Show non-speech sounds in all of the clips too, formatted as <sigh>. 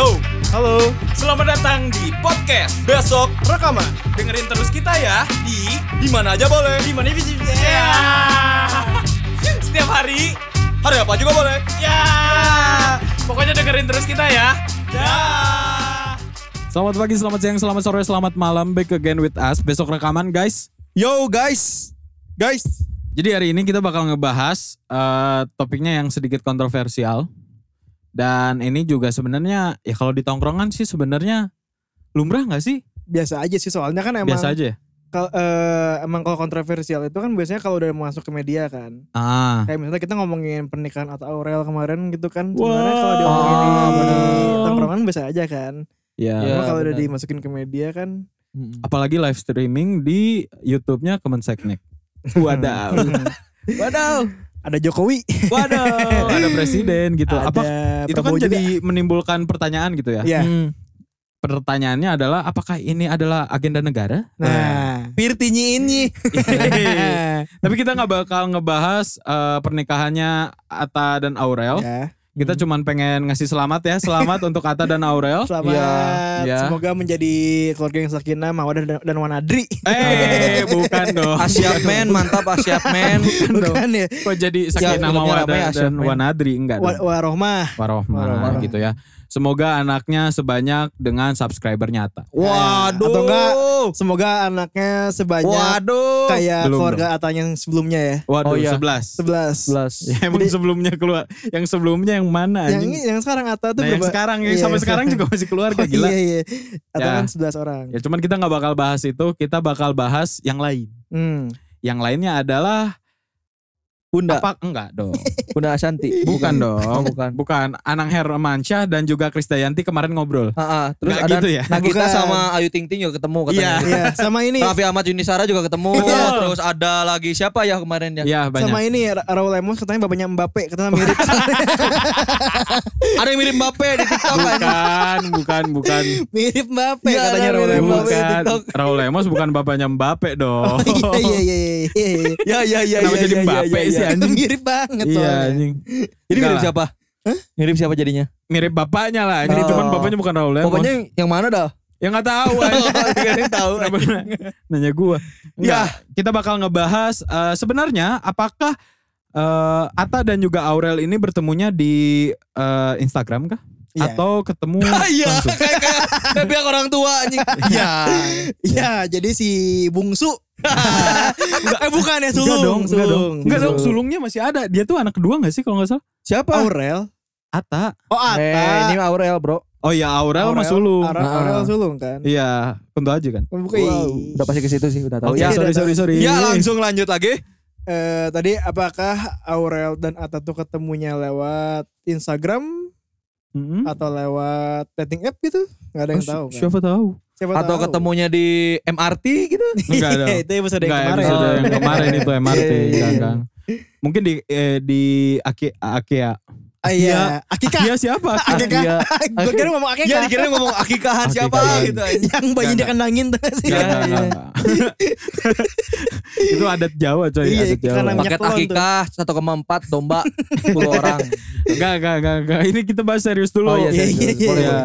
Halo, Halo, selamat datang di podcast besok rekaman. Dengerin terus kita ya di di mana aja boleh. Di mana bisa. Ya. <laughs> Setiap hari, Hari apa juga boleh. ya. Pokoknya dengerin terus kita ya. Ya. Selamat pagi, selamat siang, selamat sore, selamat malam. Back again with us. Besok rekaman guys. Yo guys, guys. Jadi hari ini kita bakal ngebahas eh, topiknya yang sedikit kontroversial. Dan ini juga sebenarnya ya kalau di tongkrongan sih sebenarnya lumrah nggak sih? Biasa aja sih soalnya kan emang Biasa aja ya? kal- eh, emang kalau kontroversial itu kan biasanya kalau udah masuk ke media kan. Ah. Kayak misalnya kita ngomongin pernikahan atau Aurel kemarin gitu kan. Sebenarnya kalau diomongin di Ah, tongkrongan biasa aja kan. Ya. Iya. Cuma kalau udah dimasukin ke media kan. Apalagi live streaming di YouTube-nya Kemenseknek. <laughs> Wadaw. Wadaw. Ada Jokowi. Wadaw. <laughs> Ada presiden gitu. ada Apa itu kan juga. jadi menimbulkan pertanyaan gitu ya? Iya. Hmm. Pertanyaannya adalah apakah ini adalah agenda negara? Nah. Pirtinya ini. <laughs> Tapi kita nggak bakal ngebahas eh, pernikahannya Ata dan Aurel. ya. Kita cuman pengen ngasih selamat ya, selamat <laughs> untuk Ata dan Aurel. Selamat. Iya. Semoga menjadi keluarga yang sakinah, mawadah dan, dan wanadri. Eh, <laughs> bukan dong. Asyap men, mantap Asyap men. <laughs> Bukan ya. Kok jadi sakinah filmnya mawadah dan wanadri enggak dong. Warohmah Warohmah. gitu ya. Semoga anaknya sebanyak dengan subscriber nyata. Waduh. Atau enggak, Semoga anaknya sebanyak Waduh. kayak Belum keluarga Atanya yang sebelumnya ya. Waduh, Oh, iya. 11. 11. Belas. Ya, emang Jadi- sebelumnya keluar. Yang sebelumnya yang mana? Yang anjing? ini yang sekarang Ata tuh Nah, yang berapa? sekarang yang Iya, sampai yang sekarang juga masih keluarga Oh, gila. Iya iya. Ata Ya. kan 11 orang. Ya cuman kita nggak bakal bahas itu, kita bakal bahas yang lain. Hmm. Yang lainnya adalah Bunda. apa enggak dong? <laughs> Bunda Ashanti. Bukan dong. Oh, bukan. Bukan. Anang Hermansyah dan juga Krisdayanti kemarin ngobrol. Ah, ah. terus ada gitu ya? Nagita Bukan. sama Ayu Ting Ting juga ketemu katanya. Iya. Iya, sama ini Raffi Ahmad Yunisara juga ketemu. Betul. Terus ada lagi siapa ya kemarin ya? Iya banyak. sama ini Ra- Raul Lemos katanya bapaknya Mbappe, katanya mirip. <laughs> Ada yang mirip Mbappe di TikTok kan? Bukan, bukan, bukan. mirip Mbappe Iya, katanya Raul Lemos. Mbappe. Bukan. TikTok. Raul Lemos bukan bapaknya Mbappe dong. <laughs> Iya iya iya iya. iya. Ya ya ya Kenapa ya, jadi ya, Mbappe ya, ya, sih ya. anjing? mirip banget Iya anjing. Jadi mirip siapa? Mirip siapa jadinya? Mirip bapaknya lah. Ini Oh. cuman bapaknya bukan Raul Lemos. Pokoknya yang mana dah? Ya nggak tahu <laughs> anjing. Gak ada yang tahu. Kenapa nanya gua? Enggak. Kita bakal ngebahas eh, sebenarnya apakah eh, Ata dan juga Aurel ini bertemunya di eh, Instagram kah? Iya. Atau ketemu <laughs> Iya, kayak pihak orang tua anjing. Iya. <laughs> Iya, jadi si bungsu. <laughs> eh bukan ya Enggak sulung, dong, enggak dong. sulung. Enggak dong, Sulung. sulungnya masih ada. Dia tuh anak kedua gak sih kalau nggak salah? Siapa? Aurel. Ata. Oh Ata. Eh, ini Aurel, Bro. Oh iya, Aurel sama sulung. Aurel, Aurel Ah. sulung kan. Iya, tentu aja kan. Oh, Bukan. Udah pasti ke situ sih, udah tahu. Oke, Ya, sorry, sorry, sorry. ya langsung lanjut lagi. Eh, tadi apakah Aurel dan Ata tuh ketemunya lewat Instagram Mm-mm. atau lewat dating app gitu? Gak ada yang Oh, tahu kan. Siapa tahu? Siapa Atau tahu. ketemunya di MRT gitu. <laughs> Enggak dong. itu episode yang Enggak, kemarin. episode Oh. yang <laughs> kemarin itu MRT. Iya, iya, enggak, iya. enggak. Mungkin di eh, di Aki Akea. Iya. Akika. Akea siapa? <laughs> Akika. Iya. <laughs> Gue kira ngomong Akika. Iya dikira ngomong akikahan siapa Akikahan. gitu yang bayi dia kenangin tuh sih. <laughs> Itu adat Jawa coy, Iya, adat Jawa. Paket akikah 1,4 domba 10 orang. Enggak, enggak, enggak, enggak. Ini kita bahas serius dulu. Oh iya, Iya, serius. iya, iya. Ya.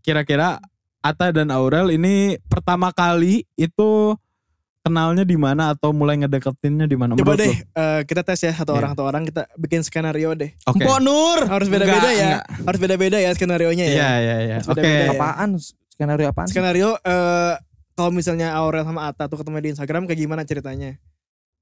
Kira-kira Ata dan Aurel ini pertama kali itu kenalnya di mana atau mulai ngedeketinnya di mana? Coba deh eh, kita tes ya satu Iya. orang satu orang kita bikin skenario deh. Oke. Mpok Nur. Harus beda-beda ya. enggak. Harus beda-beda ya skenario nya ya. Iya, iya, iya. Oke. ya. Apaan? Skenario apaan? Skenario eh kalau misalnya Aurel sama Ata tuh ketemu di Instagram kayak gimana ceritanya?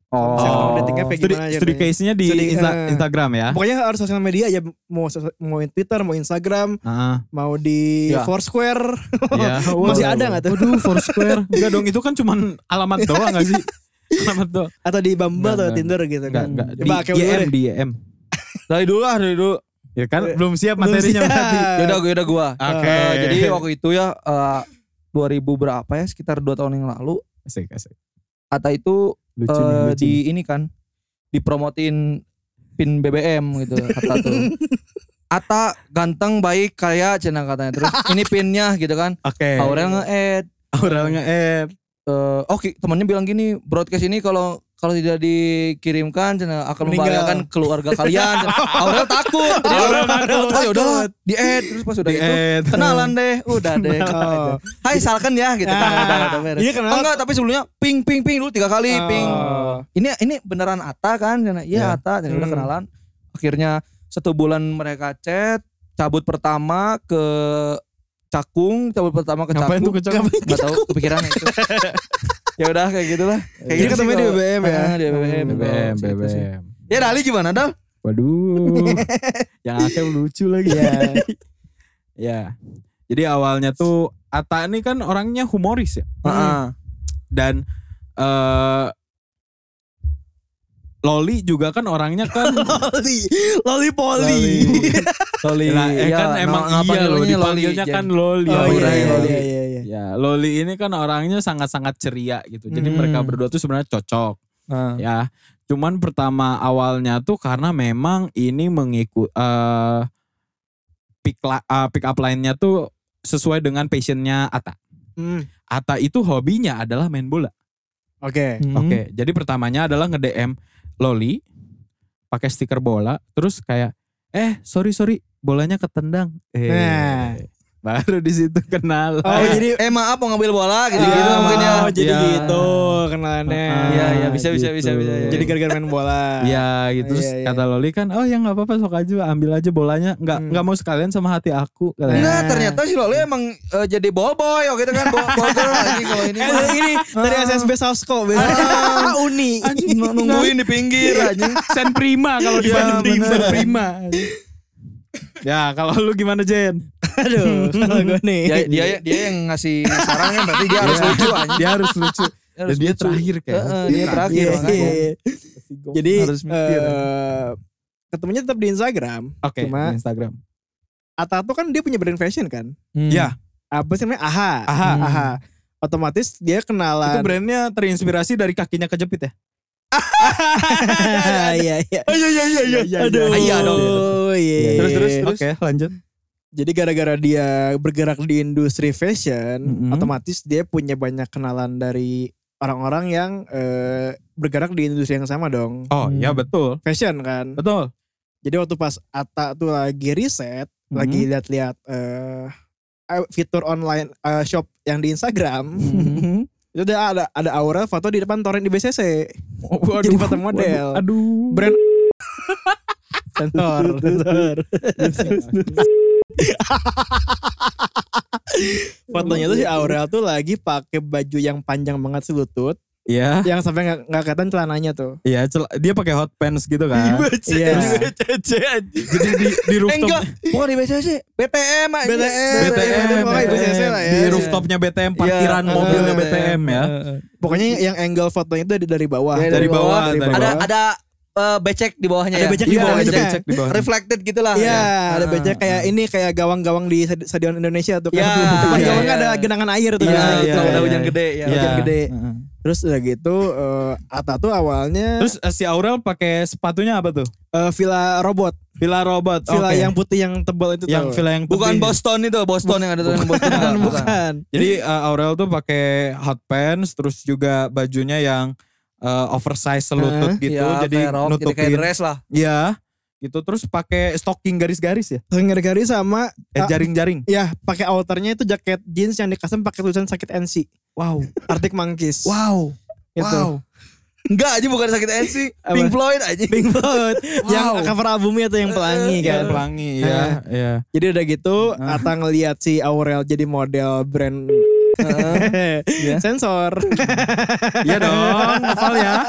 Oh. App kayak Studi, gimana studi ceritanya? case-nya di Studi, Insta- eh. Instagram ya. Pokoknya harus sosial media aja mau mau Twitter, mau Instagram, Heeh. mau di Ya. Foursquare. Iya. <laughs> Masih ada nggak tuh? Waduh, Foursquare. Enggak dong, itu kan cuman alamat doang gak sih? <laughs> Alamat doang. Atau di Bumble Enggak, atau enggak. Tinder gitu Enggak, kan. enggak. Di Coba Akeo dulu IM, deh. di IM. <laughs> Dari dulu lah, dari dulu. Ya kan Eh, belum siap Belum materinya siap. berarti. Yaudah, yaudah gua. Oke. Eh, jadi waktu itu ya eh, 2000 berapa ya? Sekitar 2 tahun yang lalu. Asik, asik. Ata itu Lucu eh, nih, lucu. di ini kan dipromotin pin BBM gitu kata tuh. <laughs> Ata ganteng baik kaya cina katanya terus ini pinnya gitu kan Oke. Aurel nge-add Aurel nge-add. eh, oh ki- temennya bilang gini broadcast ini kalau kalau tidak dikirimkan akan membahayakan keluarga kalian. <laughs> Aurel takut. Jadi Aurel takut. Oh ya udahlah, di add terus pas udah itu kenalan deh, udah deh. Oh. Hai salkan ya gitu kan. Udah, udah beres. Iya, kenal. Oh, enggak, tapi sebelumnya ping ping ping dulu tiga kali ping. Oh. Ini ini beneran Ata kan? Iya Ya. Ata, Cenah, udah Hmm. kenalan. Akhirnya satu bulan mereka chat, cabut pertama ke Cakung, cabut pertama ke Ngapain tuh Cakung. kecak? Gak tahu kepikiran itu. <laughs> ya udah kayak gitulah. Kayak Jadi gitu ketemu di BBM ya? Ah, di BBM. BBM, Gitu. BBM. Ya Dali gimana Dal? Waduh. <laughs> yang akhir lucu lagi ya. <laughs> ya. Jadi awalnya tuh Ata ini kan orangnya humoris ya. Heeh. Dan eh Loli juga kan orangnya kan <laughs> Loli, Loli Poli. Loli. Nah, eh kan Ya, emang nama- iya loh dipanggilnya Jen. kan Loli. Oh ya, iya, iya, Loli. iya, iya, iya. Ya, Loli ini kan orangnya sangat-sangat ceria gitu. Jadi Hmm. mereka berdua tuh sebenarnya cocok Nah. ya. Cuman pertama awalnya tuh karena memang ini mengikut eh pick, la- eh, pick up line-nya tuh sesuai dengan passionnya Ata. Hmm, Ata itu hobinya adalah main bola. Oke. Hmm. Oke, jadi pertamanya adalah nge-DM Loli pakai stiker bola, terus kayak eh sorry sorry bolanya ketendang. Eh, Nah. Baru di situ kenal. Oh, Eh, <laughs> jadi- eh maaf mau ngambil bola gitu Ah, gitu mungkin ya. Oh, jadi Iya. gitu kenalannya. Iya, iya, bisa, bisa, gitu. bisa, bisa, iya. Jadi gara-gara main bola. Iya gitu terus Iya, iya. kata Loli kan oh ya nggak apa-apa sok aja ambil aja bolanya nggak Hmm. nggak mau sekalian sama hati aku katanya. Enggak, ternyata si Loli emang eh, jadi ball boy oh gitu kan ball, ball girl anjing kalau ini Eh, mah. ini dari SSB Sausko biasanya. <laughs> Uni. Anjing Nung- nungguin di pinggir anjing. Sen Prima kalau di Iya, Bandung. Sen Prima. Ya kalau lu gimana Jen? <laughs> Aduh, kalau gue nih. Dia dia dia yang ngasih saran kan berarti dia harus Iya. lucu anjing. Dia harus lucu. Dia harus Dan dia lucu. terakhir kayak. Heeh, dia terakhir Iya, iya, iya. Jadi Harus mikir. eh, ketemunya tetap di Instagram. Oke, Cuma- di Instagram. Ata tuh kan dia punya brand fashion kan. Hmm. Ya, Apa sih namanya? Aha. Aha. Hmm. Aha. Otomatis dia itu kenalan. brandnya terinspirasi dari kakinya kejepit ya? <laughs> Iya iya. Oh iya iya iya iya. Aduh. Iya dong. Iya. Terus terus Oke, lanjut. Jadi gara-gara dia bergerak di industri fashion, Mhm. otomatis dia punya banyak kenalan dari orang-orang yang eh, bergerak di industri yang sama dong. Oh, Hmm. iya betul. Fashion kan. Betul. Jadi waktu pas Ata tuh lagi riset, Mhm. lagi lihat-lihat eh eh, fitur online eh, shop yang di Instagram, Mhm. <laughs> itu ada ada ada aura foto di depan torrent di BCC. Oh, waduh, Jadi foto model. waduh, Aduh. Brand <laughs> sensor, sensor. <laughs> Fotonya tuh si Aurel tuh lagi pakai baju yang panjang banget selutut, Iya, yang sampai nggak nggak kelihatan celananya tuh. iya. cel- Dia pakai hot pants gitu kan. Iya. Jadi di, di Eh, rooftop enggak, bukan di BCC, BTM anjing. BTM. BTM, pokoknya BTM, lah ya. di rooftopnya BTM, parkiran Iya, mobilnya eh, BTM ya. Pokoknya yang angle fotonya itu dari dari bawah. Ya, Dari bawah, dari Ada bawah. ada eh, becek di bawahnya Ada ya. becek di Iya, bawahnya. ada becek di bawah. Reflected gitulah. Iya, ya. ada Ah, becek ah, kayak ini kayak gawang-gawang di stad- stadion Indonesia tuh kan. Iya, Depan iya, gawangnya iya. ada genangan air tuh. Iya, biasanya iya, gitu. Kalau udah iya. hujan gede ya. Iya. Hujan gede. Heeh. Terus udah gitu eh, Ata tuh awalnya Terus eh, si Aurel pakai sepatunya apa tuh? eh, Villa Robot. Villa Robot. Villa Oke. yang putih yang tebal itu yang. Villa yang Bukan putih. Boston itu, Boston yang ada tuh yang Boston. <laughs> bukan, bukan. Jadi uh, Aurel tuh pakai hot pants terus juga bajunya yang uh, oversize selutut Heeh. gitu Iya, jadi kayak rok, jadi kayak nutupin. dress lah. Iya. Gitu terus pakai stocking garis-garis ya. Garis-garis sama Eh jaring-jaring. ya pakai outernya itu jaket jeans yang dikasem pakai tulisan sakit NC. Wow. Arctic Monkeys. Wow. Gitu. Wow. Enggak aja bukan sakit NC? Pink Floyd aja. Pink Floyd <laughs> yang Wow. cover albumnya tuh yang pelangi Iya, kan. pelangi ya. Iya. Jadi udah gitu Ah. Ata ngeliat si Aurel jadi model brand <laughs> sensor. <laughs> Iya dong, hafal ya.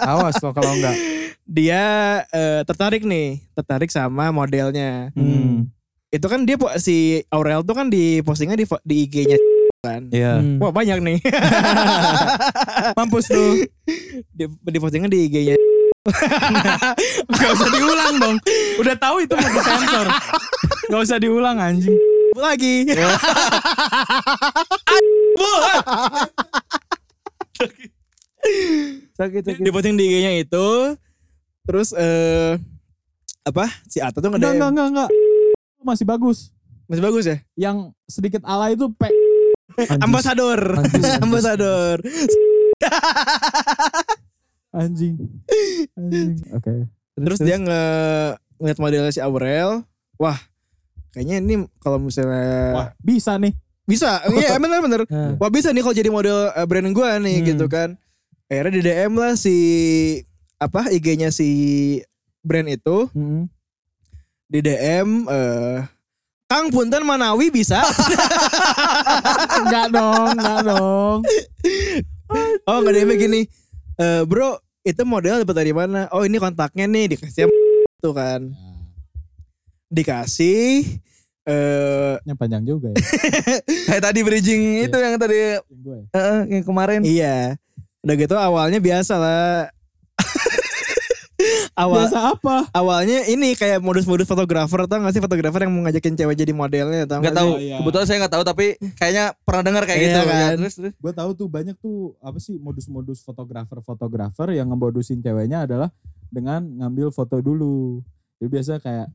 Awas lo kalau enggak. Dia eh, tertarik nih, tertarik sama modelnya. Hmm. Itu kan dia si Aurel tuh kan di postingnya di di IG-nya kan. Iya. Hmm. Wah banyak nih. <laughs> Mampus tuh. di, di postingnya di IG-nya. <laughs> Gak usah diulang dong. Udah tahu itu mau disensor. Gak usah diulang anjing. Lagi. Sakit sakit. di posting di IG-nya itu. Terus eh apa? Si Ata tuh Enggak, nge enggak, enggak, enggak. Masih bagus. Masih bagus ya? Yang sedikit alay itu pe Ambasador. Ambasador. Anjing. Anjing. Oke. Terus dia nge ngeliat modelnya si Aurel. Wah, kayaknya ini kalau misalnya Wah, bisa nih. bisa, iya <laughs> bener bener. Nah. Wah bisa nih kalau jadi model eh, brand gue nih Hmm. gitu kan. Akhirnya di DM lah si apa IG-nya si brand itu Hmm. di DM eh Kang Punten Manawi bisa? <laughs> Enggak dong, enggak dong. oh nggak DM gini. Eh bro itu model dapat dari mana? Oh ini kontaknya nih dikasih <laughs> tuh kan. Dikasih eh Yang panjang juga ya. <laughs> Kayak tadi bridging itu yang tadi Gue. eh, yang kemarin. iya. Udah gitu awalnya biasa lah. Awal Biasa apa? awalnya ini kayak modus-modus fotografer tau gak sih fotografer yang mau ngajakin cewek jadi modelnya tau Gak gak tahu. Iya, iya. Kebetulan saya nggak tahu tapi kayaknya pernah dengar kayak Iya gitu kan? Ya, terus terus. Gue tahu tuh banyak tuh apa sih modus-modus fotografer-fotografer yang ngemodusin ceweknya adalah dengan ngambil foto dulu. Jadi biasa kayak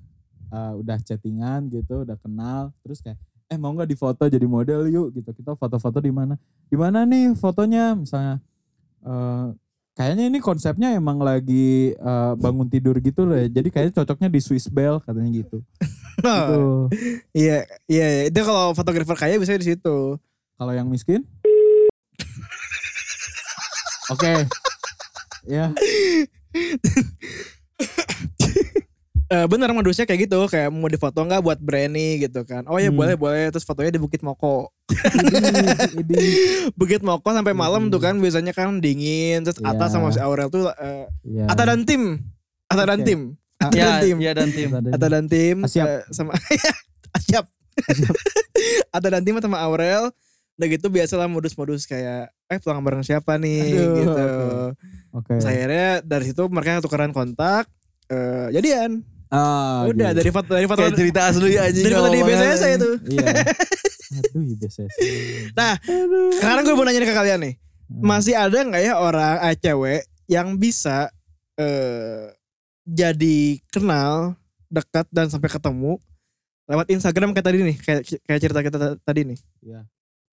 uh, udah chattingan gitu, udah kenal, terus kayak eh mau nggak difoto jadi model yuk gitu. Kita foto-foto di mana? Di mana nih fotonya? Misalnya eh kayaknya ini konsepnya emang lagi uh, bangun tidur gitu loh. ya. Jadi kayaknya cocoknya di Swiss Bell katanya gitu. <laughs> gitu. Iya, iya, iya. itu kalau fotografer kaya bisa di situ. Kalau yang miskin? <laughs> Oke. Ya. <laughs> Eh bener modusnya kayak gitu, kayak mau difoto nggak buat brand nih gitu kan. Oh ya Hmm. boleh boleh, terus fotonya di Bukit Moko. <laughs> Bukit Moko sampai malam tuh kan biasanya kan dingin, terus Iya. Atta sama si Aurel tuh eh, ya. Atta dan tim, Atta dan Oke. tim, Atta dan Iya, tim, iya dan tim. Atta dan tim, Asyap. eh, sama <laughs> Asyap. <laughs> Atta dan tim sama Aurel. Udah gitu biasalah modus-modus kayak eh pulang bareng siapa nih Aduh, gitu. Oke. Terus akhirnya dari situ mereka tukeran kontak eh jadian. Ah, Udah gitu. dari foto dari foto Kayak cerita asli anjing. dari foto di BCS itu. Iya. <laughs> Aduh. Nah, sekarang gue mau nanya ke kalian nih. Hmm. Masih ada nggak ya orang eh, cewek yang bisa eh jadi kenal, dekat dan sampai ketemu lewat Instagram kayak tadi nih, kayak kayak cerita kita ta- tadi nih. Iya.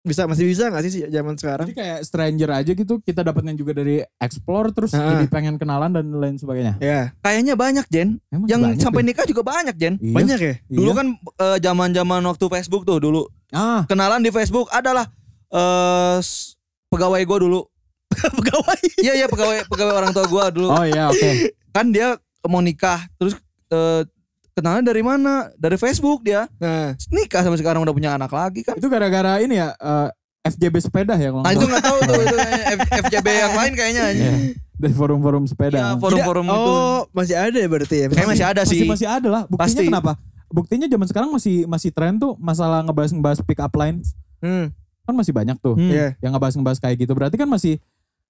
Bisa masih bisa nggak sih zaman sekarang? Jadi kayak stranger aja gitu kita dapatnya juga dari explore terus Ah. jadi pengen kenalan dan lain sebagainya. Ya, Kayaknya banyak Jen. Emang Yang banyak sampai deh. nikah juga banyak Jen. Iya. banyak ya? Iya. Dulu kan eh, zaman-zaman waktu Facebook tuh dulu. ah, Kenalan di Facebook adalah eh s- pegawai gua dulu. <laughs> Pegawai. Iya iya pegawai pegawai orang tua gua dulu. oh iya oke. <laughs> Kan dia mau nikah terus eh, kenalan dari mana? Dari Facebook dia. Nah, Nikah sampai sekarang udah punya anak lagi kan. Itu gara-gara ini ya eh, FJB sepeda ya kalau Nah nggak itu salah. nggak tahu tuh itu kayaknya F- FJB yang lain kayaknya anjing. Iya. Dari forum-forum sepeda. Iya, forum-forum tidak- itu. Oh, masih ada ya berarti ya? Kayak masih ada masih sih. masih ada lah. Buktinya Pasti. kenapa? Buktinya zaman sekarang masih masih tren tuh masalah ngebahas ngebahas pick up lines Hmm, kan masih banyak tuh Hmm. iya. yang ngebahas ngebahas kayak gitu. Berarti kan masih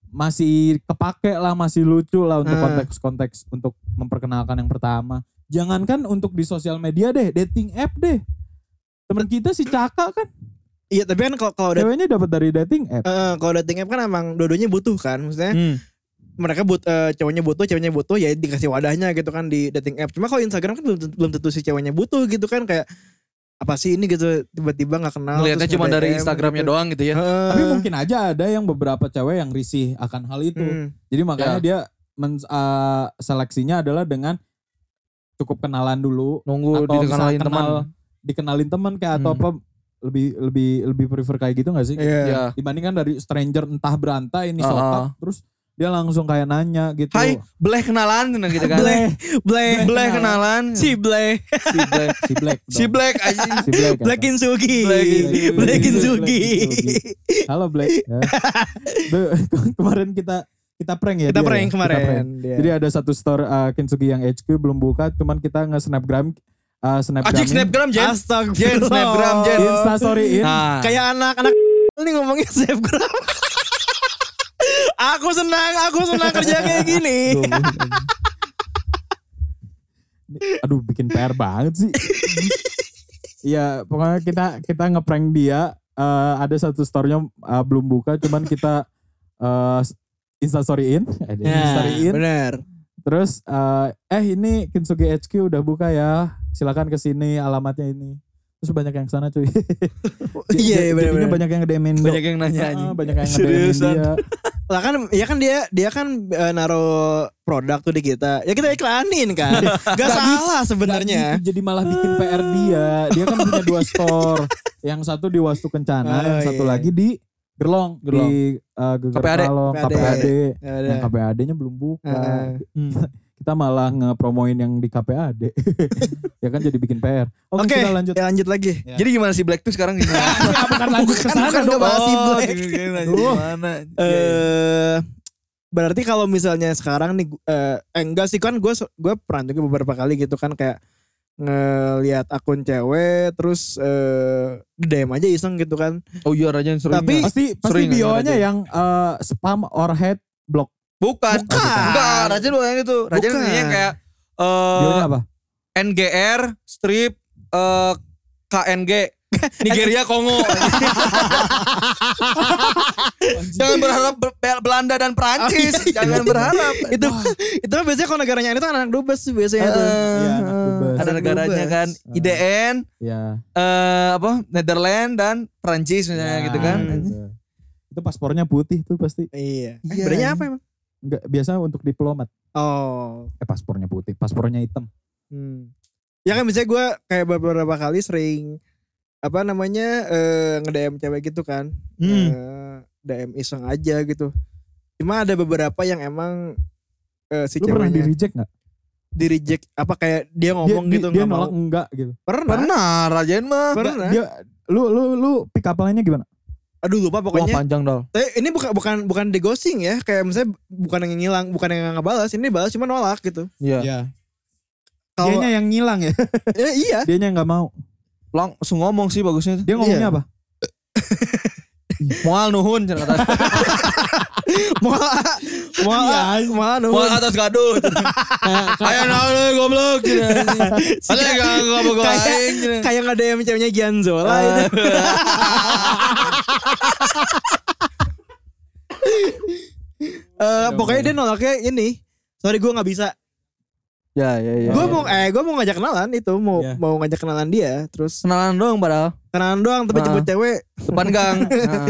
masih kepake lah, masih lucu lah untuk Ah. konteks-konteks untuk memperkenalkan yang pertama. Jangankan untuk di sosial media deh, dating app deh. Temen kita si Caka kan Iya, tapi kan kalau kalau ceweknya dapat dari dating app. eh, kalau dating app kan emang dua-duanya butuh kan, maksudnya Hmm. mereka but eh, cowoknya butuh, ceweknya butuh ya dikasih wadahnya gitu kan di dating app. Cuma kalau Instagram kan belum tentu, belum tentu si ceweknya butuh gitu kan kayak apa sih ini gitu tiba-tiba nggak kenal. Terus cuma dari nge-DM Instagramnya gitu. doang gitu ya. Heeh. Tapi mungkin aja ada yang beberapa cewek yang risih akan hal itu. Hmm. Jadi makanya Ya. dia men, eh, seleksinya adalah dengan cukup kenalan dulu Nunggu atau dikenalin teman. kenal dikenalin teman kayak atau Hmm. apa lebih lebih lebih prefer kayak gitu gak sih? Iya. Ya. Dibandingkan dari stranger entah beranta ini sokap ah. terus dia langsung kayak nanya gitu. Hai, Bleh kenalan gitu kan. Bleh, Bleh, Bleh kenalan. si Bleh, si Bleh. si Black. Si. Black anjing. Si Black. Blackin Sugi, Blackin Sugi. Halo Black. Ya. <laughs> <laughs> Kemarin kita kita prank ya. Kita dia prank ya? Kita kemarin. prank. dia. Jadi ada satu store uh, Kinsugi yang HQ belum buka, cuman kita nge-snapgram uh, snapgram Anjing snapgram Jen. Astagfirullah. Jen, snapgram, Jen. Insta storyin. Nah, Kayak anak-anak <laughs> ini ngomongin snapgram. aku senang, aku senang kerja kayak gini. <laughs> Aduh bikin PR banget sih. Iya, pokoknya kita kita ngeprank dia. uh, ada satu store-nya uh, belum buka, cuman kita uh, Insta storyin, Insta Ya, storyin. benar. Terus uh, eh ini Kinsugi HQ udah buka ya. Silakan ke sini alamatnya ini. Terus banyak yang ke sana cuy. Iya, iya, Jadinya bener-bener. banyak yang ngedemin Banyak yang nanya Ah, banyak yang ngedemin Seriusan. dia. <laughs> Lah kan ya kan dia dia kan eh, naruh produk tuh di kita. Ya kita iklanin kan. <laughs> Gak salah sebenarnya. Jadi malah bikin PR dia. Dia kan punya dua store. <laughs> Yang satu di Wastu Kencana, Oh, yang satu iya. lagi di Gerlong, Gerlong. di uh, Geger KPAD. Kalong, KPAD. KPAD. Ya udah. Yang KPAD-nya belum buka. Hmm. <laughs> Kita malah ngepromoin yang di KPAD. <laughs> ya kan jadi bikin PR. Oke, Oke, kita lanjut. ya lanjut lagi. Jadi gimana si Black tuh sekarang <laughs> gimana? bukan lanjut ke sana bukan dong. ngebahas si Oh, Black. Duh. gimana? Eh berarti kalau misalnya sekarang nih eh eh, enggak sih kan gue gue pernah juga beberapa kali gitu kan kayak ngelihat akun cewek terus eh DM aja iseng gitu kan. Oh iya Raja yang sering. Tapi- Pasti pasti Sering bionya yang uh, spam or head block. bukan. Bukan. Enggak, Raja bukan yang itu. Raja Bukan. yang kayak eh Bionya apa? NGR strip eh KNG <laughs> Nigeria Kongo. <laughs> Jangan berharap Be- Be- Belanda dan Prancis. <laughs> Jangan berharap. <laughs> itu itu kan biasanya kalau negaranya itu anak dubes biasanya tuh. Iya, anak dubes. ada negaranya dubes. kan IDN Ya. eh apa Netherlands dan Prancis misalnya Ya, gitu kan. gitu. Itu paspornya putih tuh pasti. Iya. Eh, Iya. bedanya apa emang? Enggak biasa untuk diplomat. Oh. Eh paspornya putih, paspornya hitam. Hmm. Ya kan misalnya gue kayak beberapa kali sering apa namanya eh nge-DM cewek gitu kan. Hmm. Eh, DM iseng aja gitu. Cuma ada beberapa yang emang eh, si Lu pernah di reject gak? di reject apa kayak dia Dia, ngomong di- gitu dia nggak nolak mau. enggak gitu. Pernah. Pernah Rajain mah. Pernah. Dia lu lu lu pick up line-nya gimana? Aduh lupa Wah pokoknya. panjang dal. Tapi ini bukan bukan bukan di ghosting ya, kayak misalnya bukan yang ngilang, bukan yang ngebalas, ini balas cuma nolak gitu. Iya. Iya. Kalau Dianya yang ngilang ya. <laughs> eh, iya, Dianya nggak mau. Langsung ngomong sih bagusnya. Dia ngomongnya Iya. apa? <laughs> Moal nuhun cenah kata. mau mau mau Moal atas gaduh. <laughs> Ayo naon goblok cenah. Ada enggak goblok Kayak- aing cenah. kayak nggak ada yang ceweknya Gianzola itu. <laughs> Eh, pokoknya dia nolaknya ini. Sorry gue nggak bisa. Ya ya ya. gue mau eh gue mau ngajak kenalan itu mau Iya. mau ngajak kenalan dia terus kenalan doang padahal kenalan doang tapi Ah. jemput cewek depan gang. <laughs> Heeh.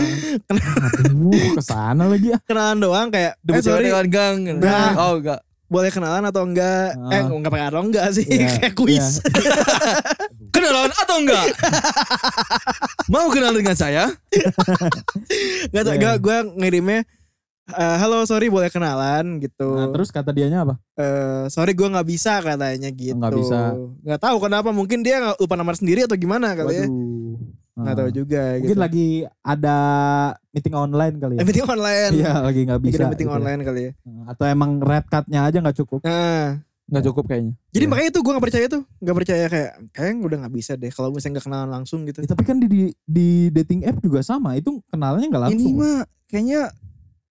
Aduh, ke sana lagi ya. kenalan doang kayak eh Depan gang. Nah. Oh enggak. boleh kenalan atau enggak Ah. eh enggak pakai atau enggak sih Iya, <laughs> kayak kuis <laughs> Kenalan atau enggak? Mau kenal dengan saya? Gak tau, Iya. gue gue ngirimnya eh, halo sorry boleh kenalan gitu. Nah, terus kata dianya apa? Eh, sorry gue nggak bisa katanya gitu. Nggak bisa. Nggak tahu kenapa mungkin dia nggak lupa nomor sendiri atau gimana kali ya. Waduh. Nggak Nah, tahu juga. Mungkin gitu. lagi ada meeting online kali ya. Eh, meeting online. Iya, lagi nggak bisa. meeting gitu ya. online kali ya. Atau emang red card-nya aja nggak cukup. Nah, Enggak cukup kayaknya. jadi Iya. makanya itu gue nggak percaya tuh, nggak percaya kayak kayak udah nggak bisa deh kalau misalnya nggak kenalan langsung gitu. Ya, tapi kan di, di di dating app juga sama. Itu kenalnya nggak langsung. Ini mah kayaknya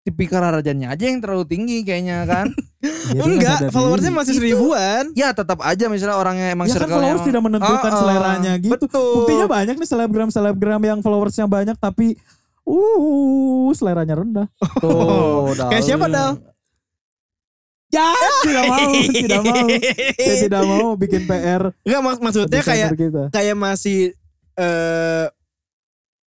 tipikal rajanya aja yang terlalu tinggi kayaknya kan. <laughs> Enggak, followersnya masih Itu- seribuan. ya tetap aja misalnya orangnya emang Ya kan followers emang- tidak menentukan ah. seleranya gitu. Betul. Buktinya banyak nih selebgram-selebgram yang followersnya banyak tapi uh seleranya rendah. <laughs> Dal. Kayak siapa dal? Ya, tidak mau, tidak mau. Saya <laughs> tidak mau bikin PR. Enggak mak maksudnya kayak kita. kayak masih eh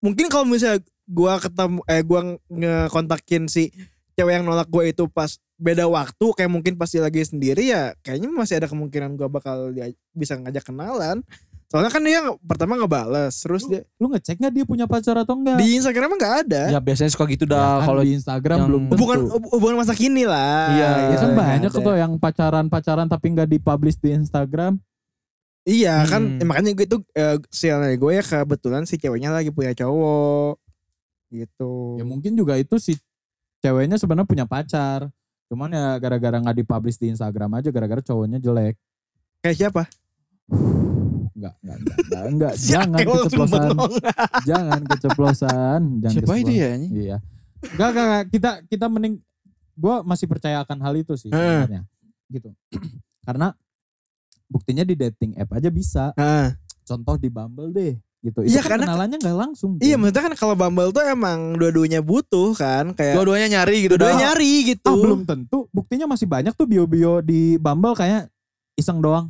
mungkin kalau misalnya gua ketemu eh gua ngekontakin si cewek yang nolak gua itu pas beda waktu kayak mungkin pasti lagi sendiri ya kayaknya masih ada kemungkinan gua bakal dia bisa ngajak kenalan soalnya kan dia pertama ngebales terus dia Lu ngecek nggak dia punya pacar atau enggak? di Instagram emang nggak ada Ya biasanya suka gitu Ya dah kan kalau di Instagram yang- belum tentu. hubungan hubungan masa kini lah Iya, Ya kan nggak banyak ada. tuh yang pacaran-pacaran tapi nggak dipublish di Instagram. iya kan Hmm. eh, makanya gue itu eh, sialnya gue ya kebetulan si ceweknya lagi punya cowok gitu Ya mungkin juga itu si ceweknya sebenarnya punya pacar. Cuman ya gara-gara nggak dipublish di Instagram aja gara-gara cowoknya jelek. kayak siapa Enggak, enggak, enggak, enggak, <laughs> jangan keceplosan. <laughs> jangan keceplosan, jangan siapa keceplosan. ya ini? Iya. Enggak, enggak, enggak. Kita kita mending gua masih percaya akan hal itu sih Hmm. sebenarnya. Gitu. <clears throat> Karena buktinya di dating app aja bisa. Ah. Contoh di Bumble deh gitu. Itu Iya, kan karena- kenalannya nggak langsung. Iya maksudnya kan kalau Bumble tuh emang dua-duanya butuh kan kayak Dua-duanya nyari gitu dua-duanya nyari gitu. Ah, belum tentu. Buktinya masih banyak tuh bio-bio di Bumble kayak iseng doang.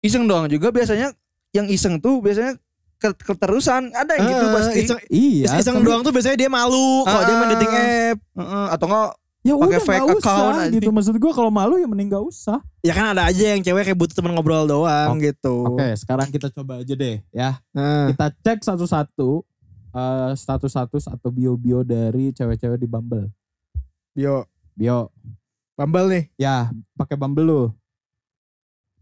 Iseng doang juga biasanya yang iseng tuh biasanya ke- keterusan ada yang gitu Ah, pasti. iseng, Iya. iseng tapi- doang tuh biasanya dia malu kalau dia main Ah. dating app. Heeh, atau enggak Ya pakai udah fake usah account aja. gitu. Maksud gue kalau malu ya mending gak usah. Ya kan ada aja yang cewek kayak butuh teman ngobrol doang gitu. Oke, sekarang kita coba aja deh ya. Nah, Kita cek satu-satu eh, status-status atau bio-bio dari cewek-cewek di Bumble. bio Bio. Bumble nih. Ya, pakai Bumble lu.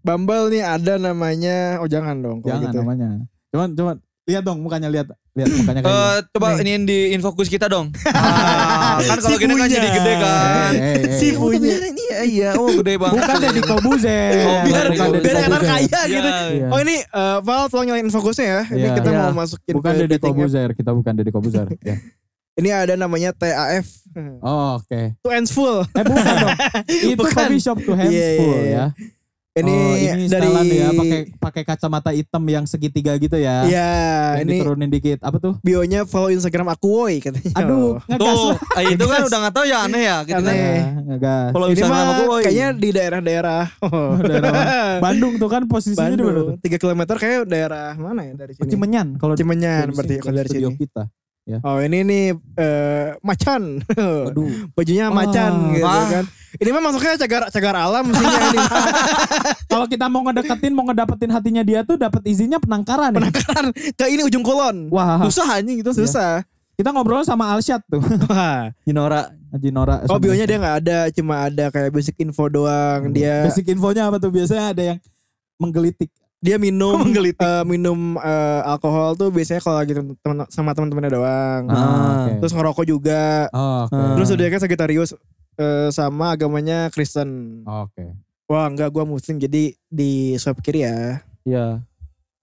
Bumble nih ada namanya oh jangan dong Jangan gitu. namanya. Cuman cuman lihat dong mukanya lihat. Lihat mukanya kayak Eh, coba Nih. ini di infokus kita dong. <laughs> Ah, kan kalau Si gini kan jadi gede kan. Eh, eh, eh. Si punya. ini ya, iya. Oh, gede banget. Bukan Deddy Kobuzer. Oh, biar Bukan Deddy biar kaya Iya. gitu. Iya. Oh ini eh, Val tolong nyalain fokusnya ya. Ini Iya. kita Iya. mau masukin Bukan ke Deddy dating app. Kobuzer, kita bukan Deddy Kobuzer. <laughs> ya. Ini ada namanya TAF. Oh, oke. Two ends full. Eh bukan dong. <laughs> Itu Bukan. coffee shop to hands Iya, iya, full iya. ya. Ini, oh, ini dari ya pakai pakai kacamata hitam yang segitiga gitu ya. Iya, ini diturunin dikit. Apa tuh? bionya follow Instagram aku woi katanya. Aduh, ngegas Tuh, ah, itu kan udah nggak tahu ya aneh ya gitu kan. Aneh. Ya, ngegas. Kalau Ini bisa mah nama gue, woy. kayaknya di daerah-daerah. Oh. Daerah? <laughs> Bandung tuh kan posisinya di mana tuh? Bandung. 3 km kayak daerah mana ya dari Oh, sini? Cimenyan kalau Cimenyan dari berarti sini, kalau dari sini. kita. Oh ini nih eh, macan. Aduh. <laughs> Bajunya Ah. macan gitu Ah. kan. Ini mah masuknya cagar cagar alam mestinya ini. <laughs> Kalau kita mau ngedeketin, mau ngedapetin hatinya dia tuh dapat izinnya penangkaran. ya. Penangkaran ke ini ujung kulon. Wah, Susah anjing gitu. Susah. kita ngobrol sama Alsyad tuh. <laughs> Wah. Jinora. Haji Nora. Oh bionya dia nggak ada, cuma ada kayak basic info doang. Dia Basic infonya apa tuh? Biasanya ada yang menggelitik. Dia minum <laughs> eh, minum eh, alkohol tuh biasanya kalau lagi temen, sama teman-temannya doang. Ah, oke. Terus ngerokok juga. Oh, oke. Ah. Terus dia kan Sagittarius eh, sama agamanya Kristen. Oke. Wah enggak gua muslim jadi di swipe kiri ya. Iya.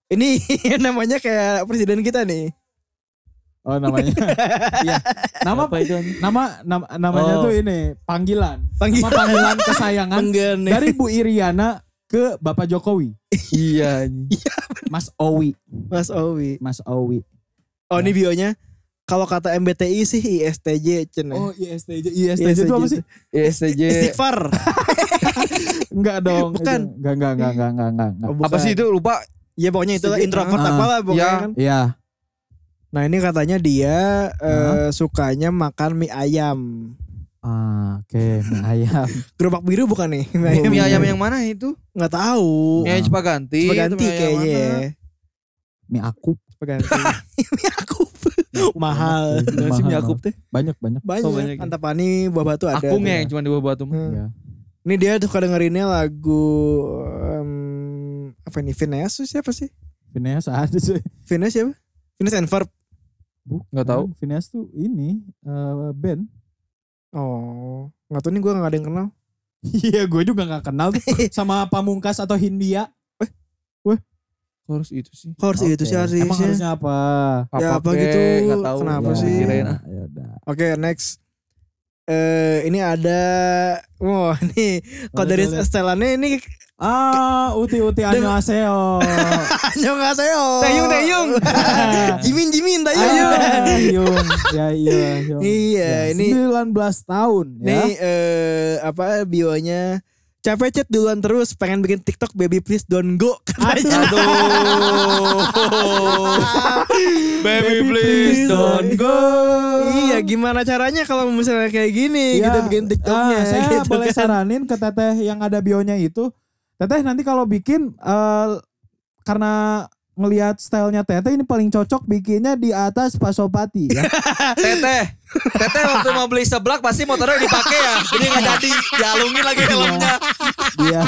Ini <laughs> namanya kayak presiden kita nih. Oh namanya. <laughs> Iya. Nama Apa itu nama, nama namanya Oh. tuh ini panggilan. Panggilan. Nama panggilan kesayangan dari Bu Iriana ke Bapak Jokowi. Iya <laughs> anjing. Mas Owi. Mas Owi. Mas Owi. Oh ini bionya kalau kata MBTI sih ISTJ cen. Oh ISTJ. ISTJ itu apa sih? ISTJ. Istighfar. <laughs> Enggak dong. Bukan. itu. Enggak, enggak, enggak, enggak, enggak, enggak. Apa sih itu lupa? Ya pokoknya itulah ISTJ. introvert Ah. apalah pokoknya Ya. kan. Iya. Nah ini katanya dia eh, sukanya makan mie ayam. Ah, oke, mie <laughs> ayam. Gerobak biru bukan nih? Mie Oh, ayam. Mie ayam yang mana itu? Nggak tahu. Mie ayam Cipaganti. Coba ganti kayaknya. Mie akup. Coba ganti. <laughs> mie aku. Mahal. Gimana sih mie Yakup teh? Banyak, banyak. Banyak. Oh, banyak ya. Antapani buah batu ada. Akung tuh. ya yang cuma di bawah batu. Hmm. Iya. Ini dia suka dengerinnya lagu em, apa ini tuh siapa sih? Phineas ada sih. Phineas siapa? And Ferb. Bukan. Nggak tahu. Phineas tuh ini eh, band. Oh, nggak tahu nih gue nggak ada yang kenal. <laughs> Iya, gue juga nggak kenal tuh <laughs> sama Pamungkas atau Hindia. Harus itu sih. Harus itu Oke. sih harusnya. Emang harusnya apa? Ya, apa gitu? Nggak tahu. Kenapa Ya, sih? kirain, Ya, ya udah. Oke, next. Eh ini ada Wah <laughs> nih Kalau Boleh, dari boleh. setelannya ini Ah, uti uti annyeonghaseyo. Annyeonghaseyo <laughs> Tayung, tayung. <laughs> Jimin Jimin Ayo, tayung Yung. Ya iya, Yung. Iya, Ya, ini 19 tahun ya. Nih eh apa bionya Capek chat duluan terus pengen bikin TikTok baby please don't go katanya. Aduh. <laughs> <laughs> Baby please don't go. Iya gimana caranya kalau misalnya kayak gini Ya, kita bikin TikToknya ah, saya gitu boleh kan. saranin ke teteh yang ada bionya itu. Teteh nanti kalau bikin eh, karena ngelihat stylenya teteh ini paling cocok bikinnya di atas pasopati ya. <laughs> Teteh. Teteh waktu mau beli seblak pasti motornya dipakai ya. Jadi nggak jadi. Dialungin lagi helmnya. Dia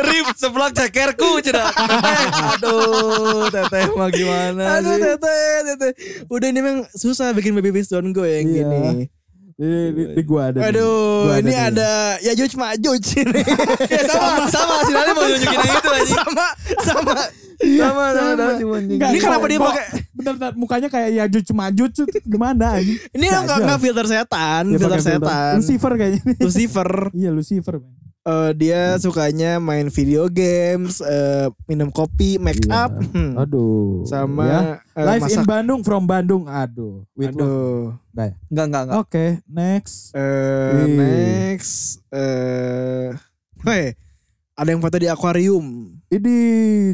Rip seblak cekerku cina. Teteh. Aduh. Teteh mah gimana Aduh sih. teteh teteh Udah ini memang susah bikin baby please don't go yang Iya. gini di, di, di gua ada. Aduh Gua ini nih. ada ya Juj Majuj ini <laughs> Ya, sama, sama. Lali mau nunjukin yang itu anjing. Sama Sama Sama, sama, sama. Cuma anjing. Enggak, Ini kenapa dia pakai Bentar, bentar, mukanya kayak ya Juj Majuj gimana? Ini Gajah. enggak enggak filter setan Dia Filter pakai setan Lucifer kayaknya. Lucifer iya Lucifer. man. Eh, Dia sukanya main video games eh, Minum kopi Make up <laughs> hmm, Aduh. Sama ya. eh, Live in masak Bandung from Bandung. Aduh. With love. Aduh ya? Enggak, enggak, enggak. Oke, next. Eh, Wih. next eh Weh, ada yang foto di akuarium. Ini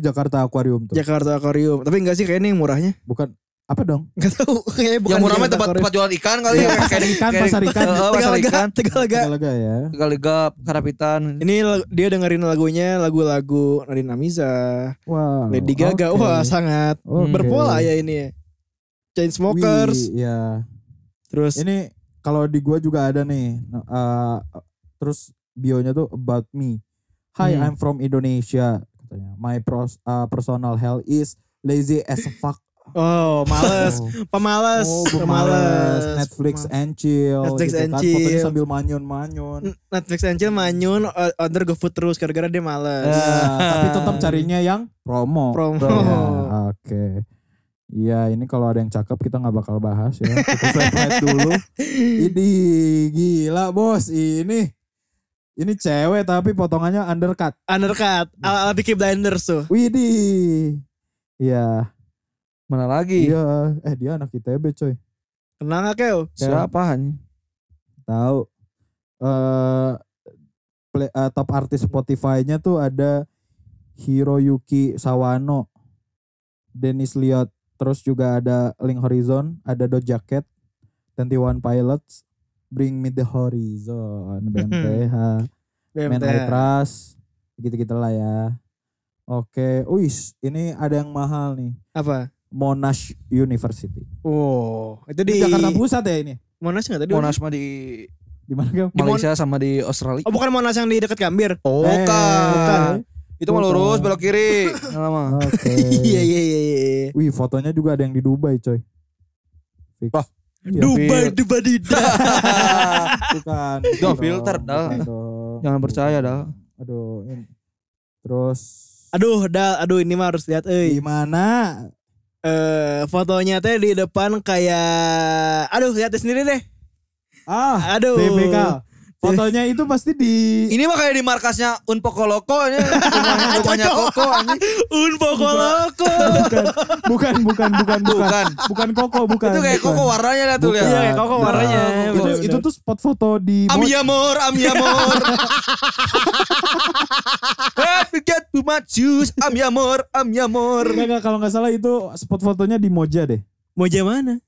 Jakarta Aquarium tuh. Jakarta Aquarium. Tapi enggak sih kayaknya yang murahnya. Bukan apa dong? Enggak tahu. Kayaknya bukan Yang murah mah Jakarta tempat tempat jualan ikan kali Iya, ya. pasar ikan, pasar ikan. Pasar Tegalaga, ikan. Tegalaga. Lega ya. Tegalaga, Karapitan. Ini dia dengerin lagunya lagu-lagu Nadine Amiza, Wow. Lady Gaga. Wah, sangat berpola ya ini. Chainsmokers. Wih, ya. Terus Ini kalau di gua juga ada nih. eh, terus bionya tuh about me. Hi, Hmm. I'm from Indonesia. Katanya. My pros, uh, personal health is lazy as a fuck. Oh, males. Oh, Pemalas. oh Pemalas. pemalas. Netflix and chill. Netflix gitu and kan. chill. Fotonya sambil manyun-manyun. Netflix and chill manyun order GoFood terus gara-gara dia males. Ya, tapi tetap carinya yang promo. Promo. Ya, Oke. Iya ini kalau ada yang cakep kita nggak bakal bahas ya. Kita slide dulu. <laughs> Ini gila bos ini. Ini cewek tapi potongannya undercut. Undercut. Ala ala Peaky Blinders tuh. Widih. Iya. Mana lagi? Iya. Eh dia anak ITB coy. Kenal gak Keo? Siapa anjing? Tahu. Eh play- eh, top artis Spotify-nya tuh ada Hiroyuki Sawano, Dennis Liot, terus juga ada Link Horizon, ada Doja Cat, 21 Pilots, Bring Me The Horizon, BMTH, Man I Trust, gitu-gitu lah ya. Oke, wis ini ada yang mahal nih, Apa? Monash University. Oh, itu Di di Jakarta Pusat ya ini. Monas nggak tadi? Monas mah di Di mana Gam? Malaysia sama di Australia. Oh, bukan Monas yang di dekat Gambir. Oh, Eh, bukan. Itu mah lurus Bukan. belok kiri. <laughs> Lama. Oke. <laughs> Iya iya iya iya. Wih, fotonya juga ada yang di Dubai, coy. Fix. Wah, Iya. Dubai Dubai Dida. <laughs> bukan. Dah, bukan filter dah. bukan. Jangan percaya dah. Aduh, ini. Terus Aduh, dal, aduh ini mah harus lihat euy. gimana? Eh fotonya teh di depan kayak aduh lihat sendiri deh. Ah, Aduh. TPK. Fotonya itu pasti di Ini mah kayak di markasnya Unpoko Loko ini. <laughs> Rumahnya, Koko anjing. Un Pokoloko. bukan bukan bukan bukan Bukan. bukan koko bukan. Itu kayak bukan. Koko warnanya lah tuh lihat. Iya, kayak Koko warnanya. Itu Bener-bener. itu tuh spot foto di Am Mo- <laughs> Yamor, Am Yamor. Hey, juice. Am Yamor, Am Yamor. Enggak, enggak, kalau nggak salah itu spot fotonya di Moja deh. Moja mana?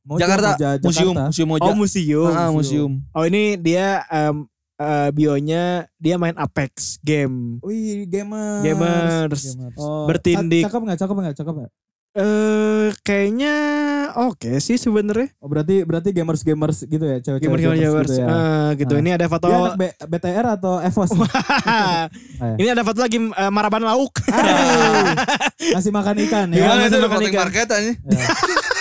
Moja, Jakarta, Moja, museum, Jakarta. museum Moja. Oh museum. Ah, museum. Oh ini dia em, eh, bionya dia main Apex game. Wih, gamers. Gamers. Oh, Bertindik. ca- Cakep nggak? Cakep nggak? Cakep nggak? Eh kayaknya oke sih sebenarnya. Oh berarti berarti gamers gamers gitu ya, cewek-cewek Gamer gamer gamers. gitu ya. Eh, gitu. Ah. Ini ada foto. Dia anak B- BTR atau EVOS? <laughs> nih? Ayo. ini ada foto lagi eh, maraban lauk. Aduh, Ngasih makan ikan ya. Gimana itu makan ikan. market anjing? Ya.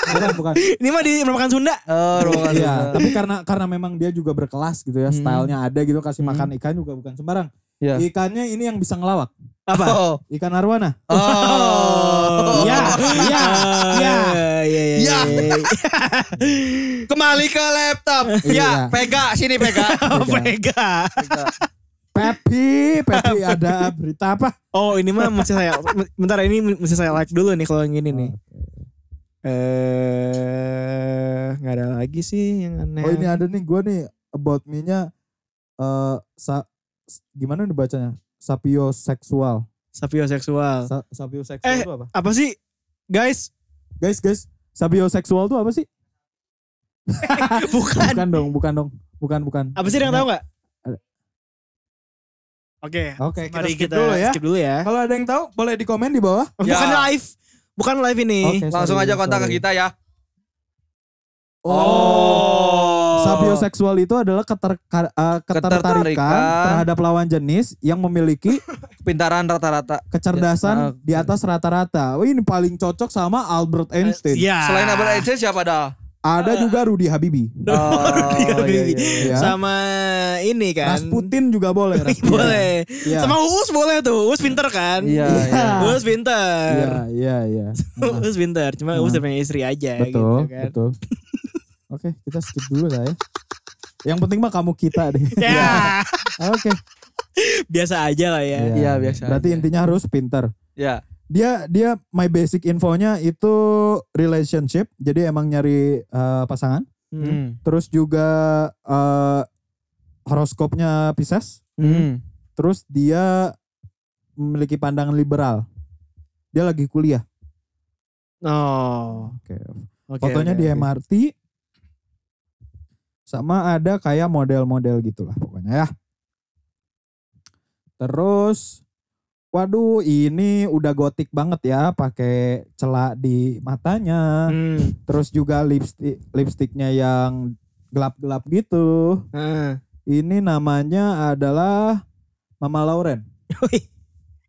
Bukan, bukan. <laughs> ini mah di makan Sunda. Oh. Iya, tapi karena karena memang dia juga berkelas gitu ya, Hmm. stylenya ada gitu kasih Hmm. makan ikan juga bukan sembarang. Iya. Ikannya ini yang bisa ngelawak. Apa? Oh. Ikan arwana. Oh. <laughs> Iya, iya, iya. Iya, iya, Ya. iya. Kembali ke laptop. Iya. Ya, pega sini pega. <laughs> Oh, Vega. Pega. Pepi, Pepi ada berita apa? Oh, ini mah mesti saya bentar ini mesti saya like dulu nih kalau yang ini nih. Eh, nggak ada lagi sih yang aneh. Oh ini ada nih gue nih about me-nya eh sa, gimana nih bacanya? Sapio seksual. sapio seksual. Sa, sapio seksual Eh. itu apa? Apa sih? Guys, Guys, guys, sapio seksual itu apa sih? <laughs> bukan. Bukan dong, bukan dong. Bukan, bukan. Apa sih yang tahu nggak? Oke, Oke, kita mari skip kita dulu ya. skip dulu ya. Kalau ada yang tahu boleh di komen di bawah. Oh, Ya. Bukan live. Bukan live ini. Oke, Langsung sorry, aja kontak sorry. ke kita ya. Oh. Sapioseksual itu adalah keter, eh, ketertarikan Ketertarikan. terhadap lawan jenis yang memiliki <laughs> Pintaran rata-rata. kecerdasan Ya, di atas rata-rata. Wih, ini paling cocok sama Albert Einstein. Iya. Selain Albert Einstein siapa dah? Ada juga Rudy Habibie. <laughs> Oh, iya, iya, iya. Ya. Sama ini kan. Rasputin juga boleh. <laughs> Rasputin. boleh. Iya. Sama Uus boleh tuh. Uus pinter kan? Iya, Iya. iya. Uus pinter. Iya, iya, iya. Nah, Uus pinter. Cuma Uus udah punya istri aja betul, gitu kan. betul. Oke, kita skip dulu lah ya. Yang penting mah kamu kita deh. <laughs> Ya. Oke. Biasa aja lah ya. Iya, biasa Berarti aja. intinya harus pinter. Ya. Dia dia my basic infonya itu relationship. Jadi emang nyari eh, pasangan. Hmm. Terus juga eh, horoskopnya Pisces. Hmm. Terus dia memiliki pandangan liberal. Dia lagi kuliah. Oh. Oke. Oke. Fotonya oke, di. MRT. Sama ada kayak model-model gitulah pokoknya ya. Terus waduh ini udah gotik banget ya pakai celak di matanya. Hmm. Terus juga lipstick lipstiknya yang gelap-gelap gitu. Ah. Ini namanya adalah Mama Lauren.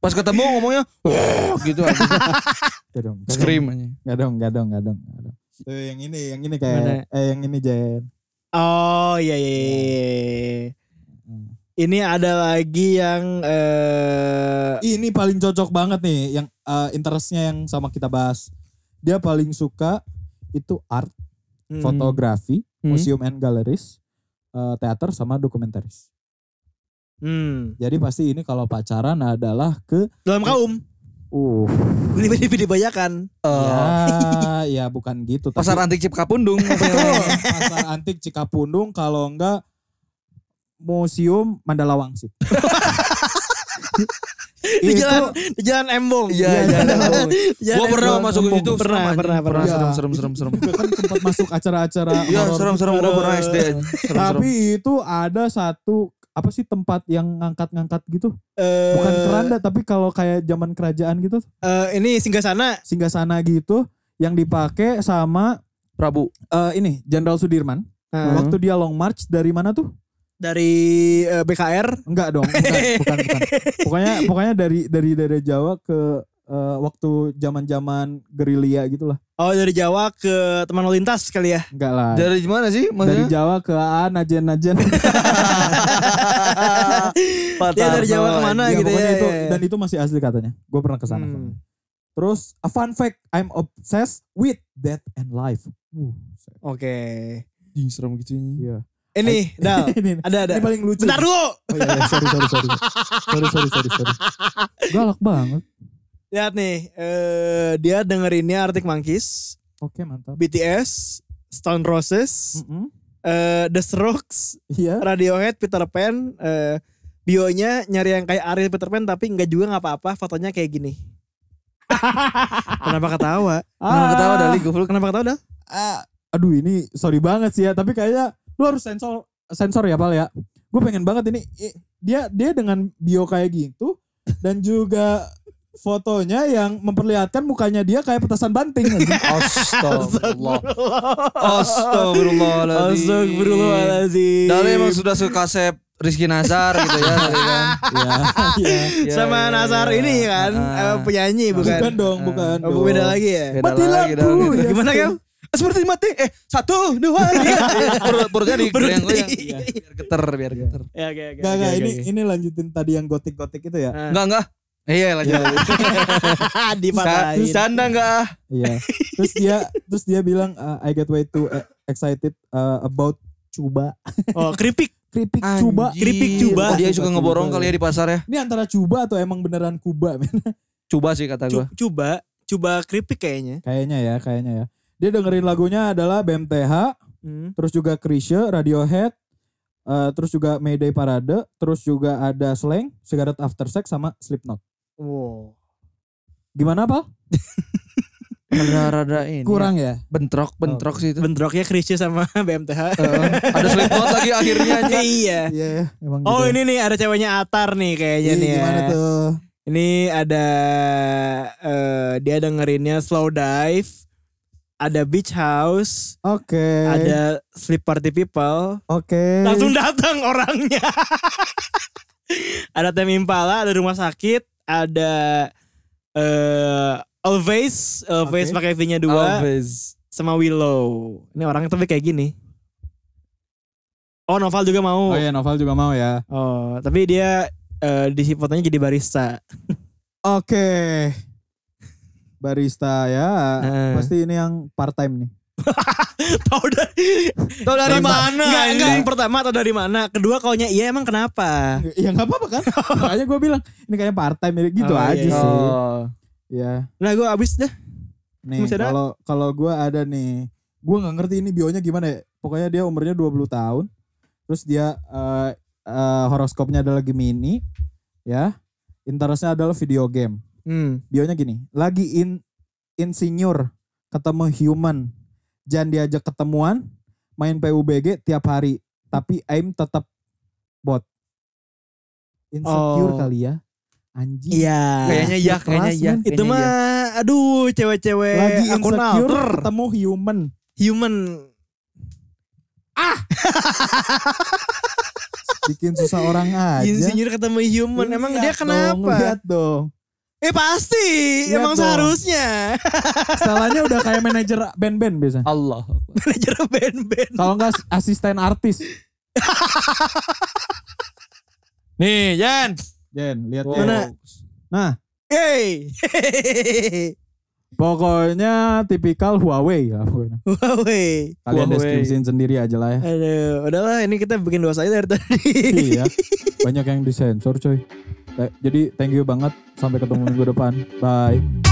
Pas ketemu ngomongnya "Wah," gitu aja. <laughs> Gak dong. gak Scream dong, aja. Gak dong, gak dong, gak dong. gak dong. Tuh yang ini, yang ini kayak Mana? eh yang ini Jen. Oh iya iya. iya, iya. Hmm. Ini ada lagi yang eh Ini paling cocok banget nih yang eh, interestnya yang sama kita bahas. Dia paling suka itu art, hmm. fotografi, Hmm. museum and galleries, eh, teater sama dokumentaris. Hmm. Jadi pasti ini kalau pacaran adalah ke Dalam kaum. Uh Ini <laughs> di dibayakan. Eh, ya <laughs> ya bukan gitu tapi pasar antik Cipkapundung. <laughs> pasar antik Cikapundung kalau enggak museum Mandala Wangsit. Di jalan di jalan Embong. Iya, iya, iya. Jalan Gua pernah Embong. masuk ke situ. Pernah, serem, pernah, pernah. Serem, Iya. serem, serem, serem. Kan sempat masuk acara-acara Iya, horor serem, gitu. serem. Gua pernah SD. Serem, serem. Tapi itu ada satu apa sih tempat yang ngangkat-ngangkat gitu? Eh, Bukan keranda tapi kalau kayak zaman kerajaan gitu, eh, ini singgah sana. singgah sana gitu yang dipakai sama Prabu. eh, ini Jenderal Sudirman. Nah, Waktu dia long march dari mana tuh? dari eh, BKR. Enggak dong, bukan, <laughs> bukan, bukan. Pokoknya pokoknya dari dari daerah Jawa ke eh, waktu zaman-zaman gerilya gitu lah. Oh dari Jawa ke teman lalu lintas kali ya. Enggak lah. Dari mana sih Dari maksudnya? Jawa ke A najen najen. <laughs> Ya dari Jawa ke mana Ya, gitu ya. itu ya, ya. dan itu masih asli katanya. Gue pernah ke sana. Hmm. Terus a fun fact, I'm obsessed with death and life. Uh, Oke. Ih, serem gitu ini. iya. Ini, Dal. <laughs> ini, Ada ada. ini paling lucu. Bentar dulu. Oh iya, iya, sorry sorry sorry. sorry sorry sorry sorry. Galak banget. Lihat nih, eh dia dengerinnya Arctic Monkeys, Oke mantap. BTS, Stone Roses, Mm-mm. eh The Strokes, Iya. Radiohead, Peter Pan, eh bionya nyari yang kayak Ariel Peter Pan tapi nggak juga nggak apa-apa, fotonya kayak gini. <laughs> Kenapa ketawa? Kenapa ketawa Dali goblok? Kenapa ketawa dah? Ah, aduh ini sorry banget sih ya, tapi kayaknya lu harus sensor sensor ya pal ya. Gue pengen banget ini i- dia dia dengan bio kayak gitu dan juga fotonya yang memperlihatkan mukanya dia kayak petasan banting. anjing. <laughs> Astagfirullah. Astagfirullahaladzim. Astagfirullahaladzim. Dali emang sudah suka sep Rizky Nazar gitu ya kan. Iya, <laughs> iya. Iya, Sama iya, Nazar iya. ini kan, Ah. eh, penyanyi bukan? Bukan dong, bukan. Oh, dong. beda lagi ya? Beda Mati lagi lampu, dong. ya. Gimana Kel? Seperti mati. Eh, satu, dua, <laughs> tiga. Perut, perutnya di goyang goyang. Berhenti. Biar geter, biar geter. Ya, oke, oke. Gak, gak, ini ini lanjutin tadi yang gotik-gotik itu ya. Ah. Enggak, enggak. Eh, Iya, lanjut. Dipatahin. Canda enggak? Iya. Terus dia terus dia bilang uh, I get way too uh, excited uh, about cuba. <laughs> Oh, keripik. Keripik cuba. Keripik cuba. Oh, dia suka Cuba ngeborong ya. kali ya di pasar ya. Ini antara cuba atau emang beneran kuba <laughs> men? Coba sih kata gua. Cu- Coba, coba keripik kayaknya. Kayaknya ya, kayaknya ya. Dia dengerin lagunya adalah BMTH, Hmm. terus juga Krisye, Radiohead, uh, terus juga Mayday Parade, terus juga ada Slang, Cigarette After Sex sama Slipknot. Wow. Gimana Pal? Rada-rada ini. Kurang ya? bentrok, bentrok sih itu. Bentroknya Krisye sama <laughs> BMTH. Eh, ada slipknot lagi akhirnya aja. <laughs> iya. Iya ya, emang Oh gitu. ini nih ada ceweknya Atar nih kayaknya Iya, nih ya. gimana tuh? Ini ada eh, dia dengerinnya Slow Dive, ada Beach House, Oke. ada Sleep Party People. Oke. Langsung datang orangnya. <laughs> ada Tem Impala, ada rumah sakit, ada eh Always, Always Oke. pakai V-nya dua Alves. sama Willow. Ini orangnya tapi kayak gini. Oh, Noval juga mau. Oh iya, Novel juga mau ya. Oh, tapi dia eh, di fotonya jadi barista. Oke. Barista ya. Eh. Pasti ini yang part time nih. <laughs> Tahu dari Tahu dari mana? Enggak, enggak yang pertama atau dari mana? Kedua kaunya iya emang kenapa? Ya nggak apa-apa kan? <laughs> Makanya gue bilang ini kayak part time gitu Oh, aja iya. sih. Oh. Ya. Nah, gue abis dah. Nih kalau kalau gue ada nih. Gue nggak ngerti ini bionya gimana ya. Pokoknya dia umurnya 20 tahun. Terus dia eh, eh, horoskopnya adalah Gemini. Ya. Interestnya adalah video game. Hmm. Bionya gini, lagi in insinyur ketemu human, jangan diajak ketemuan, main PUBG tiap hari, tapi aim tetap bot. Insecure Oh. kali ya, anjing. Iya. Kayaknya iya, keras, kayaknya iya. men. Itu kayaknya mah iya. aduh cewek-cewek lagi akun insecure alter ketemu human. human bikin susah orang <laughs> aja. insinyur ketemu human emang Lihat dia dong, kenapa lihat dong. Eh pasti Lihat emang dong. seharusnya <laughs> Setelahnya udah kayak manajer band-band biasa. Allah. manajer band-band Kalau enggak asisten artis. <laughs> Nih, Jan. Jen, lihat Wow. Jen. Mana? Nah, hey <laughs> pokoknya tipikal Huawei lah pokoknya. Huawei Kalian Huawei. deskripsiin sendiri aja lah ya. aduh udahlah ini kita bikin dosa aja dari tadi iya. Banyak yang disensor coy. Jadi thank you banget. Sampai ketemu minggu depan. Bye.